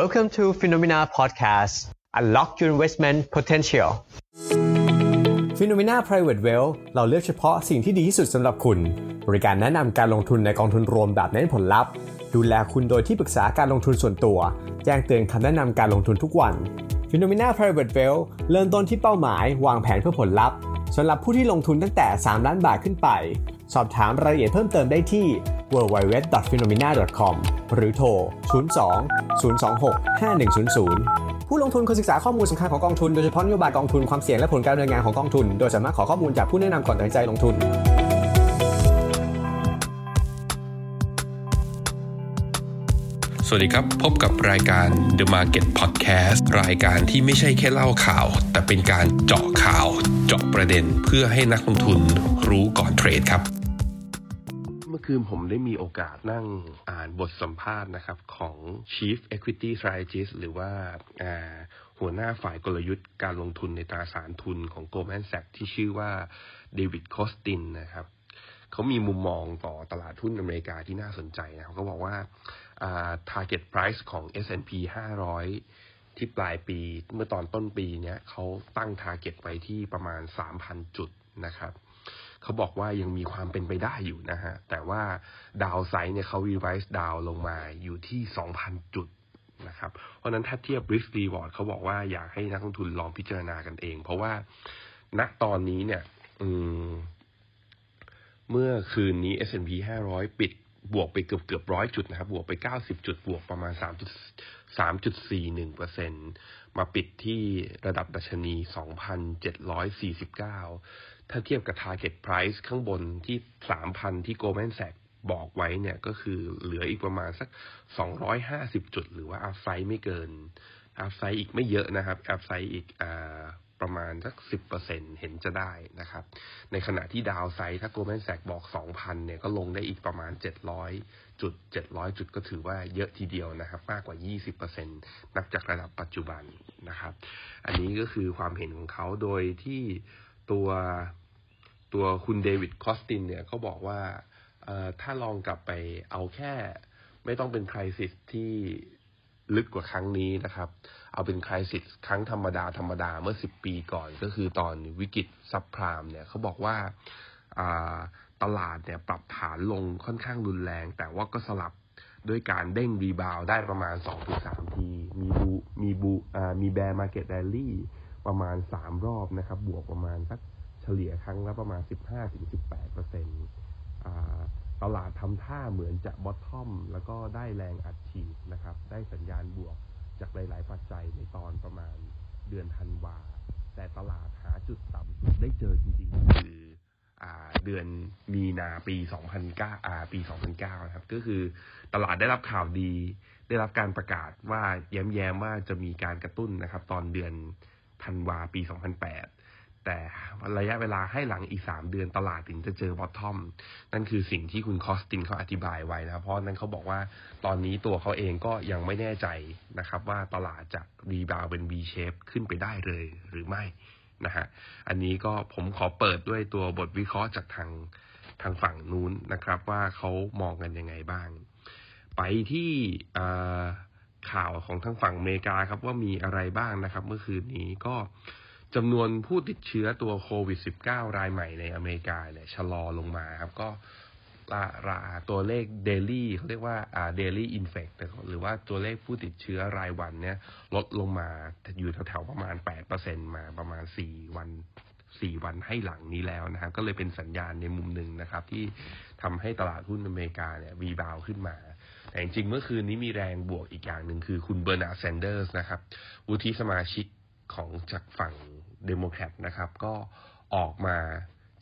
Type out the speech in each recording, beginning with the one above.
Welcome to Phenomena Podcast. Unlock your investment potential. Phenomena Private Wealth เราเลือกเฉพาะสิ่งที่ดีที่สุดสำหรับคุณ บริการแนะนำการลงทุนในกองทุนรวมแบบเน้นผลลัพธ์ ดูแลคุณโดยที่ปรึกษาการลงทุนส่วนตัว แจ้งเตือนคำแนะนำการลงทุนทุกวัน Phenomena Private Wealth เริ่มต้นที่เป้าหมาย วางแผนเพื่อผลลัพธ์สำหรับผู้ที่ลงทุนตั้งแต่ 3 ล้านบาทขึ้นไป สอบถามรายละเอียดเพิ่มเติมได้ที่ www.phenomena.com หรือโทร 02 026 5100 ผู้ลงทุนควรศึกษาข้อมูลสำคัญของกองทุนโดยเฉพาะนโยบายกองทุนความเสี่ยงและผลการดำเนินงานของกองทุน โดยสามารถขอข้อมูลจากผู้แนะนำก่อนตัดสินใจลงทุนสวัสดีครับ พบกับรายการ The Market Podcast รายการที่ไม่ใช่แค่เล่าข่าว แต่เป็นการเจาะข่าว เจาะประเด็นเพื่อให้นักลงทุนรู้ก่อนเทรดครับ อคืนผมได้มีโอกาสนั่งอ่านบทสัมภาษณ์นะครับของ Chief Equity Strategist หรือว่าหัวหน้าฝ่ายกลยุทธ์การลงทุนในตราสารทุนของ Goldman Sachs ที่ชื่อว่าเดวิดคอสตินนะครับเขามีมุมมองต่อตลาดหุ้นอเมริกาที่น่าสนใจนะครับเขาบอกว่า target price ของ S&P 500 ที่ปลายปีเมื่อตอนต้นปีเนี้ยเขาตั้ง target ไว้ที่ประมาณ 3,000 จุดนะครับ เขาบอกว่ายังมีความเป็นไปได้อยู่นะฮะ แต่ว่าดาวไซด์เนี่ยเขา revise ดาวลงมาอยู่ที่ 2,000 จุดนะครับ เพราะนั้นถ้าเทียบ risk reward เขาบอกว่าอยากให้นักลงทุนลองพิจารณากันเอง เพราะว่าณตอนนี้เนี่ยเมื่อคืนนี้ S&P 500 ปิดบวกไปเกือบเกือบร้อยจุดนะครับ บวกไปเก้าสิบจุด บวกประมาณสามจุดสามจุดสี่หนึ่งเปอร์เซ็นมาปิดที่ระดับดัชนีสองพันเจ็ดร้อยสี่สิบเก้า ถ้าเทียบกับ target price ข้างบนที่สามพันที่ Goldman Sachs บอกไว้เนี่ยก็คือเหลืออีกประมาณสักสองร้อยห้าสิบจุด หรือว่า upside ไม่เกิน upside อีกไม่เยอะนะครับ upside อีกอประมาณสักสิบเห็นจะได้นะครับ ในขณะที่ downside ถ้า Goldman Sachs บอกสองพันเนี่ยก็ลงได้อีกประมาณเจ็ดร้อยจุดเจ็ดร้อยจุดก็ถือว่าเยอะทีเดียวนะครับ มากกว่ายี่สิบเปอร์เซ็นตนับจากระดับปัจจุบันนะครับ อันนี้ก็คือความเห็นของเขาโดยที่ตัว ตัวคุณเดวิดคอสตินเนี่ยเขาบอกว่าถ้าลองกลับไปเอาแค่ ไม่ต้องเป็นคริสิสที่ลึกกว่าครั้งนี้นะครับ เอาเป็นคริสิสครั้งธรรมดาธรรมดาเมื่อสิบปีก่อน ก็คือตอนวิกฤตซับพรามเนี่ยเขาบอกว่าตลาดเนี่ยปรับฐานลงค่อนข้างรุนแรง แต่ว่าก็สลับด้วยการเด้ง rebound ได้ประมาณ 2-3 ที มีบูมีบูมี bear market rally ประมาณ 3 รอบนะครับ บวกประมาณสัก เฉลี่ยครั้งละประมาณ 15-18เปอร์เซ็นต์ตลาดทำท่าเหมือนจะ bottom แล้วก็ได้แรงอัดฉีดนะครับ ได้สัญญาณบวกจากหลาย ๆ ปัจจัยในตอนประมาณเดือนธันวา แต่ตลาดหาจุดต่ำสุดได้เจอจริง ๆ คือเดือนมีนาปี 2009อ่าปี 2009 นะครับ ก็คือตลาดได้รับข่าวดี ได้รับการประกาศว่าแย้มๆว่าจะมีการกระตุ้นนะครับ ตอนเดือนธันวาปี 2008 แต่ระยะเวลาให้หลังอีกสามเดือนตลาดถึงจะเจอบอททอม นั่นคือสิ่งที่คุณคอสตินเขาอธิบายไว้นะ เพราะนั้นเขาบอกว่าตอนนี้ตัวเขาเองก็ยังไม่แน่ใจนะครับ ว่าตลาดจะรีบาวเป็น V shape ขึ้นไปได้เลยหรือไม่นะฮะอันนี้ก็ผมขอเปิดด้วยตัวบทวิเคราะห์จากทางทางฝั่งนู้นนะครับ ว่าเขามองกันยังไงบ้าง ไปที่ข่าวของทางฝั่งอเมริกาครับว่ามีอะไรบ้างนะครับ เมื่อคืนนี้ก็ จำนวนผู้ติดเชื้อตัวโควิด -19 รายใหม่ในอเมริกาเนี่ยชะลอลงมาครับก็ราตัวเลข daily เขาเรียกว่าอ่า daily infect หรือว่าตัวเลขผู้ติดเชื้อรายวันเนี่ยลดลงมาอยู่แถวๆประมาณ 8%มาประมาณ 4 วัน 4 วันให้หลังนี้แล้วนะครับก็เลยเป็นสัญญาณในมุมหนึ่งนะครับ ที่ทำให้ตลาดหุ้นอเมริกาเนี่ยวีบาวขึ้นมา แต่จริงๆเมื่อคืนนี้มีแรงบวกอีกอย่างหนึ่งคือคุณเบอร์นาร์ดแซนเดอร์สนะครับวุฒิสมาชิกของจากฝั่ง เดโมแครตนะครับ ก็ออกมา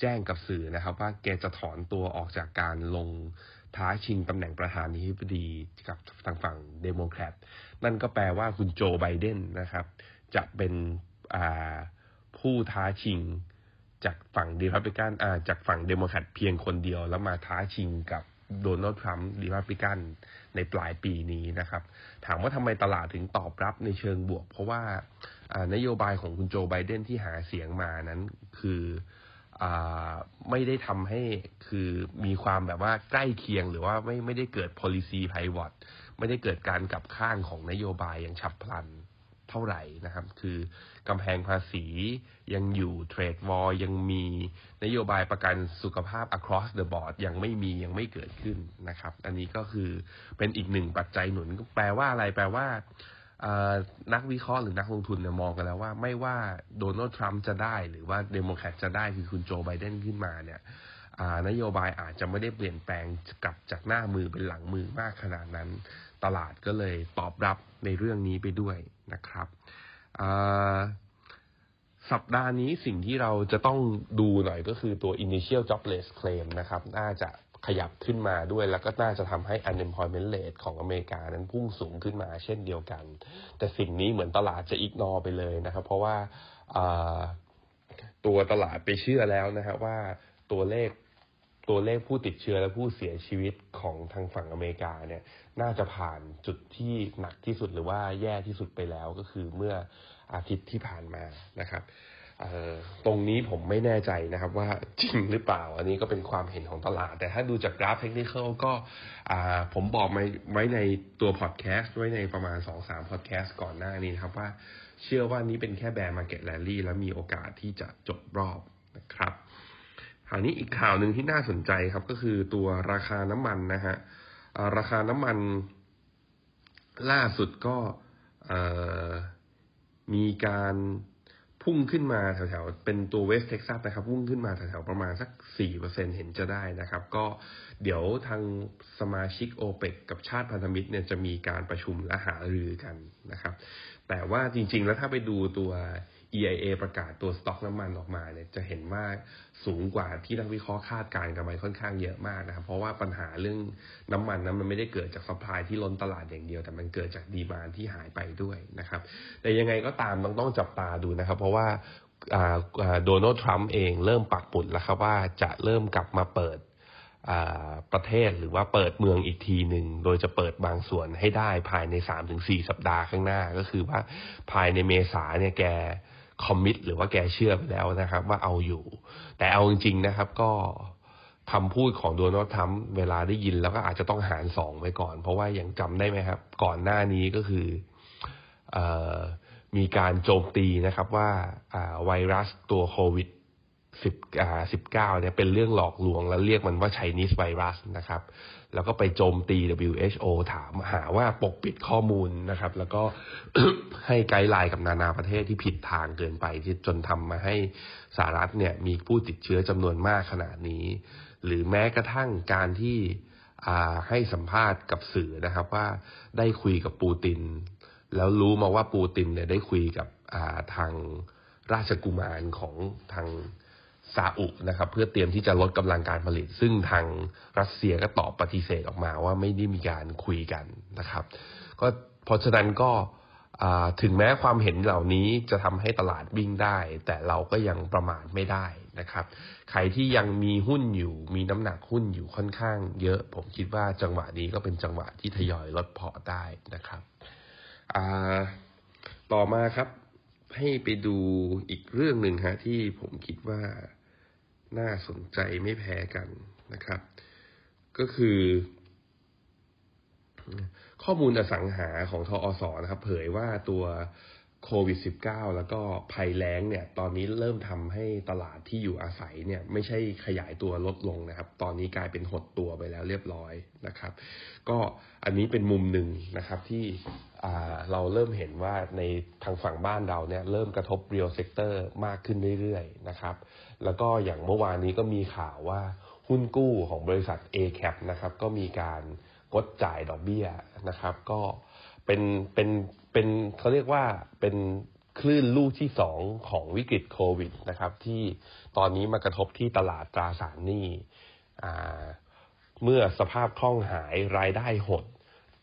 แจ้งกับสื่อนะครับ ว่าแกจะถอนตัวออกจากการลงท้าชิงตำแหน่งประธานาธิบดีกับทางฝั่งเดโมแครตนั่นก็แปลว่าคุณโจไบเดนนะครับ จะเป็นผู้ท้าชิงจากฝั่งรีพับลิกันจากฝั่งเดโมแครตเพียงคนเดียวแล้วมาท้าชิงกับ โดนัลด์ทรัมป์รีพับลิกันในปลายปีนี้นะครับ ถามว่าทำไมตลาดถึงตอบรับในเชิงบวก เพราะว่านโยบายของคุณโจไบเดนที่หาเสียงมานั้นคืออไม่ได้ทำให้คือมีความแบบว่าใกล้เคียงหรือว่าไม่ไม่ได้เกิด policy pivot ไม่ได้เกิดการกลับข้างของนโยบายอย่างฉับพลัน เท่าไหร่นะครับ คือกำแพงภาษียังอยู่เทรดวอลยังมีนโยบายประกันสุขภาพ across the board ยังไม่มียังไม่เกิดขึ้นนะครับ อันนี้ก็คือเป็นอีกหนึ่งปัจจัยหนุนแปลว่าอะไรแปลว่านักวิเคราะห์หรือนักลงทุนเนี่ยมองกันแล้วว่าไม่ว่าโดนัลด์ทรัมป์จะได้หรือว่าเดโมแครตจะได้คือคุณโจไบเดนขึ้นมาเนี่ยนโยบายอาจจะไม่ได้เปลี่ยนแปลงกลับจากหน้ามือเป็นหลังมือมากขนาดนั้น ตลาดก็เลยตอบรับในเรื่องนี้ไปด้วยนะครับสัปดาห์นี้สิ่งที่เราจะต้องดูหน่อยก็คือตัว initial jobless claim นะครับ น่าจะขยับขึ้นมาด้วย แล้วก็น่าจะทำให้ unemployment rate ของอเมริกานั้นพุ่งสูงขึ้นมาเช่นเดียวกัน แต่สิ่งนี้เหมือนตลาดจะอิกนอไปเลยนะครับ เพราะว่าตัวตลาดไปเชื่อแล้วนะครับว่าตัวเลข ตัวเลขผู้ติดเชื้อและผู้เสียชีวิตของทางฝั่งอเมริกาเนี่ยน่าจะผ่านจุดที่หนักที่สุดหรือว่าแย่ที่สุดไปแล้วก็คือเมื่ออาทิตย์ที่ผ่านมานะครับตรงนี้ผมไม่แน่ใจนะครับว่าจริงหรือเปล่า อันนี้ก็เป็นความเห็นของตลาด แต่ถ้าดูจากกราฟเทคนิคก็ผมบอกไว้ในตัวพอดแคสต์ไว้ในประมาณสองสามพอดแคสต์ก่อนหน้านี้นะครับว่าเชื่อว่านี้เป็นแค่แบร์มาเก็ตแลลี่แล้วมีโอกาสที่จะจบรอบนะครับ ข่าวนี้อีกข่าวหนึ่งที่น่าสนใจครับ ก็คือตัวราคาน้ำมันนะฮะราคาน้ำมันล่าสุดก็มีการพุ่งขึ้นมาแถวๆ เป็นตัว West Texas นะครับ พุ่งขึ้นมาแถวๆ ประมาณสักสี่เปอร์เซ็นเห็นจะได้นะครับ ก็เดี๋ยวทางสมาชิกโอเปกกับชาติพันธมิตรเนี่ยจะมีการประชุมและหารือกันนะครับ แต่ว่าจริงๆ แล้วถ้าไปดูตัว EIA ประกาศตัวสต็อกน้ำมันออกมาเนี่ยจะเห็นว่าสูงกว่าที่นักวิเคราะห์คาดการณ์กันไปค่อนข้างเยอะมากนะครับ เพราะว่าปัญหาเรื่องน้ำมันนั้นมันไม่ได้เกิดจาก supply ที่ล้นตลาดอย่างเดียว แต่มันเกิดจาก demand ที่หายไปด้วยนะครับ แต่ยังไงก็ตามต้องต้องจับตาดูนะครับ เพราะว่าโดนัลด์ทรัมป์เองเริ่มปักปุดแล้วครับว่าจะเริ่มกลับมาเปิดประเทศหรือว่าเปิดเมืองอีกทีหนึ่ง โดยจะเปิดบางส่วนให้ได้ภายในสามถึงสี่สัปดาห์ข้างหน้า ก็คือว่าภายในเมษาเนี่ยแก คอมมิตหรือว่าแกเชื่อไปแล้วนะครับ ว่าเอาอยู่ แต่เอาจริง ๆ นะครับ ก็คำพูดของโดนัลด์ทรัมป์เวลาได้ยินแล้วก็อาจจะต้องหารสองไว้ก่อน เพราะว่ายังจำได้ไหมครับ ก่อนหน้านี้ก็คืออมีการโจมตีนะครับว่าไวรัสตัวโควิดสิบอ่าสิบเก้าเนี่ยเป็นเรื่องหลอกลวงแล้วเรียกมันว่าไชนีสไวรัสนะครับ แล้วก็ไปโจมตี WHO ถามหาว่าปกปิดข้อมูลนะครับ แล้วก็ให้ไกด์ไลน์กับนานาประเทศที่ผิดทางเกินไปที่จนทำมาให้สหรัฐเนี่ยมีผู้ติดเชื้อจำนวนมากขนาดนี้ หรือแม้กระทั่งการที่ให้สัมภาษณ์กับสื่อนะครับว่าได้คุยกับปูติน แล้วรู้มาว่าปูตินเนี่ยได้คุยกับทางราชกุมารของทาง ซาอุนะครับเพื่อเตรียมที่จะลดกำลังการผลิต ซึ่งทางรัสเซียก็ตอบปฏิเสธออกมาว่าไม่ได้มีการคุยกันนะครับ ก็เพราะฉะนั้นก็ถึงแม้ความเห็นเหล่านี้จะทำให้ตลาดวิ่งได้ แต่เราก็ยังประมาทไม่ได้นะครับ ใครที่ยังมีหุ้นอยู่ มีน้ำหนักหุ้นอยู่ค่อนข้างเยอะ ผมคิดว่าจังหวะนี้ก็เป็นจังหวะที่ทยอยลดพอได้นะครับต่อมาครับให้ไปดูอีกเรื่องหนึ่งฮะที่ผมคิดว่า น่าสนใจไม่แพ้กันนะครับ ก็คือ ข้อมูลอสังหาของทออสนะครับ เผยว่าตัว โควิด -19 แล้วก็ภัยแล้งเนี่ย ตอนนี้เริ่มทำให้ตลาดที่อยู่อาศัยเนี่ย ไม่ใช่ขยายตัวลดลงนะครับ ตอนนี้กลายเป็นหดตัวไปแล้วเรียบร้อยนะครับ ก็อันนี้เป็นมุมหนึ่งนะครับที่เราเริ่มเห็นว่าในทางฝั่งบ้านเราเนี่ย เริ่มกระทบ real sector มากขึ้นเรื่อยๆนะครับ แล้วก็อย่างเมื่อวานนี้ก็มีข่าวว่าหุ้นกู้ของบริษัท ACAP นะครับ ก็มีการงดจ่ายดอกเบี้ยนะครับ ก็ เป็นเป็นเป็นเขาเรียกว่าเป็นคลื่นลูกที่สองของวิกฤตโควิดนะครับ ที่ตอนนี้มากระทบที่ตลาดตราสารหนี้เมื่อสภาพคล่องหายรายได้หด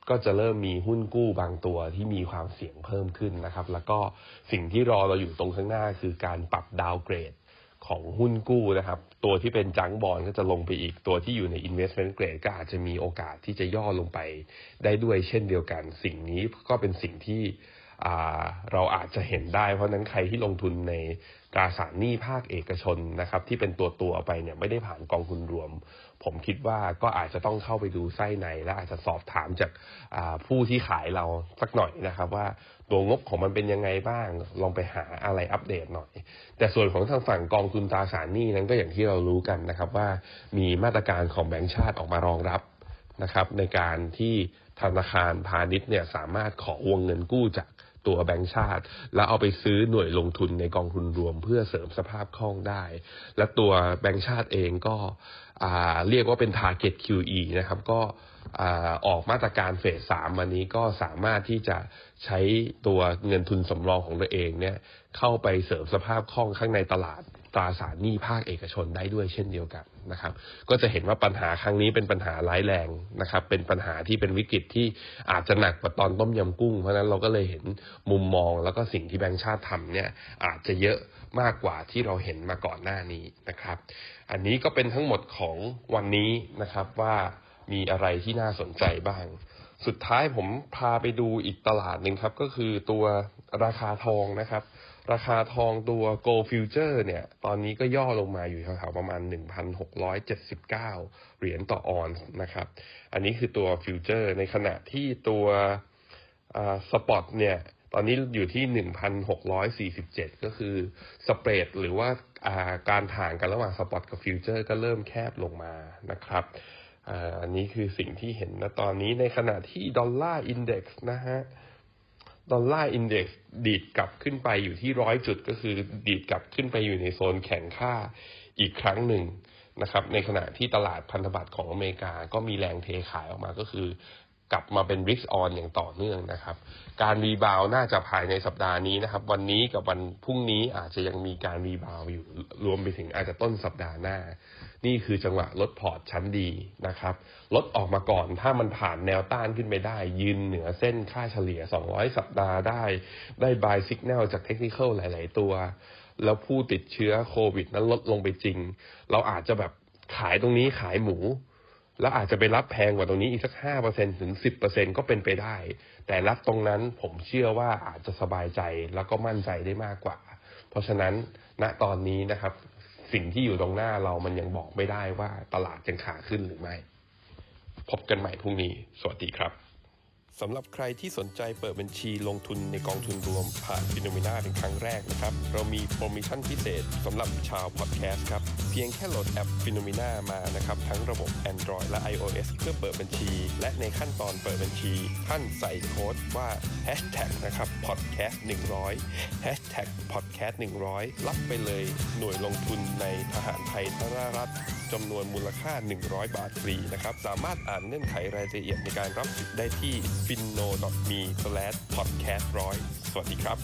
ก็จะเริ่มมีหุ้นกู้บางตัวที่มีความเสี่ยงเพิ่มขึ้นนะครับ แล้วก็สิ่งที่รอเราอยู่ตรงข้างหน้าคือการปรับดาวเกรด ของหุ้นกู้นะครับ ตัวที่เป็นจังบอลก็จะลงไปอีกตัวที่อยู่ใน investment grade ก็อาจจะมีโอกาสที่จะย่อลงไปได้ด้วยเช่นเดียวกัน สิ่งนี้ก็เป็นสิ่งที่เราอาจจะเห็นได้ เพราะนั้นใครที่ลงทุนในตราสารหนี้ภาคเอกชนนะครับ ที่เป็นตัวตัวไปเนี่ยไม่ได้ผ่านกองทุนรวม ผมคิดว่าก็อาจจะต้องเข้าไปดูไส้ในและอาจจะสอบถามจากผู้ที่ขายเราสักหน่อยนะครับ ว่าตัวงบของมันเป็นยังไงบ้าง ลองไปหาอะไรอัปเดตหน่อย แต่ส่วนของทางฝั่งกองทุนตราสารหนี้นั้นก็อย่างที่เรารู้กันนะครับว่ามีมาตรการของแบงก์ชาติออกมารองรับนะครับ ในการที่ธนาคารพาณิชย์เนี่ยสามารถขอวงเงินกู้จาก ตัวแบงก์ชาติ แล้วเอาไปซื้อหน่วยลงทุนในกองทุนรวม เพื่อเสริมสภาพคล่องได้ และตัวแบงก์ชาติเองก็เรียกว่าเป็น target QE นะครับก็ออกมาตรการเฟสสามวันนี้ก็สามารถที่จะใช้ตัวเงินทุนสำรองของตัวเองเนี่ยเข้าไปเสริมสภาพคล่องข้างในตลาด ตราสารหนี้ภาคเอกชนได้ด้วยเช่นเดียวกันนะครับ ก็จะเห็นว่าปัญหาครั้งนี้เป็นปัญหาร้ายแรงนะครับ เป็นปัญหาที่เป็นวิกฤตที่อาจจะหนักกว่าตอนต้มยำกุ้ง เพราะนั้นเราก็เลยเห็นมุมมองแล้วก็สิ่งที่แบงค์ชาติทำเนี่ยอาจจะเยอะมากกว่าที่เราเห็นมาก่อนหน้านี้นะครับ อันนี้ก็เป็นทั้งหมดของวันนี้นะครับว่ามีอะไรที่น่าสนใจบ้าง สุดท้ายผมพาไปดูอีกตลาดหนึ่งครับ ก็คือตัวราคาทองนะครับ ราคาทองตัว Gold Future เนี่ย ตอนนี้ก็ย่อลงมาอยู่แถวๆประมาณ 1,679 เหรียญต่อออนซ์นะครับ อันนี้คือตัว future ในขณะที่ตัว spot เนี่ย ตอนนี้อยู่ที่ 1,647 ก็คือ spread หรือว่าการถ่างกันระหว่าง spot กับ future ก็เริ่มแคบลงมานะครับอันนี้คือสิ่งที่เห็นนะตอนนี้ในขณะที่ Dollar Index นะฮะ Dollar Index ดีดกลับขึ้นไปอยู่ที่ร้อยจุดก็คือดีดกลับขึ้นไปอยู่ในโซนแข็งค่าอีกครั้งหนึ่งนะครับ ในขณะที่ตลาดพันธบัตรของอเมริกาก็มีแรงเทขายออกมาก็คือ กลับมาเป็น risk on อย่างต่อเนื่องนะครับ การ rebound น่าจะภายในสัปดาห์นี้นะครับ วันนี้กับวันพรุ่งนี้อาจจะยังมีการ rebound อยู่รวมไปถึงอาจจะต้นสัปดาห์หน้า นี่คือจังหวะลดพอร์ตชั้นดีนะครับลดออกมาก่อนถ้ามันผ่านแนวต้านขึ้นไปได้ ยืนเหนือเส้นค่าเฉลี่ย 200 สัปดาห์ได้ ได้บายสัญญาณจากเทคนิคหลาย ๆ ตัว แล้วผู้ติดเชื้อโควิดนั้นลดลงไปจริง เราอาจจะแบบขายตรงนี้ขายหมู แล้วอาจจะไปรับแพงกว่าตรงนี้อีกสักห้าเปอร์เซ็นถึงสิบเปอร์เซ็นก็เป็นไปได้ แต่รับตรงนั้นผมเชื่อว่าอาจจะสบายใจแล้วก็มั่นใจได้มากกว่า เพราะฉะนั้นณตอนนี้นะครับ สิ่งที่อยู่ตรงหน้าเรามันยังบอกไม่ได้ว่าตลาดจะขาขึ้นหรือไม่ พบกันใหม่พรุ่งนี้ สวัสดีครับ สำหรับใครที่สนใจเปิดบัญชีลงทุนในกองทุนรวมผ่าน Finnomena เป็นครั้งแรกนะครับ เรามีโปรโมชั่นพิเศษสำหรับชาวพอดแคสต์ครับ เพียงแค่โหลดแอป Finnomena มานะครับ ทั้งระบบ Android และ iOS เพื่อเปิดบัญชี และในขั้นตอนเปิดบัญชี ท่านใส่โค้ดว่า hashtag นะครับ podcast 100 hashtag podcast 100รับไปเลยหน่วยลงทุนในทหารไทยทรารัฐจำนวนมูลค่า 100 บาทฟรีนะครับ สามารถอ่านเงื่อนไขรายละเอียดในการรับสิทธิ์ได้ที่ finno.me/podcast100 สวัสดีครับ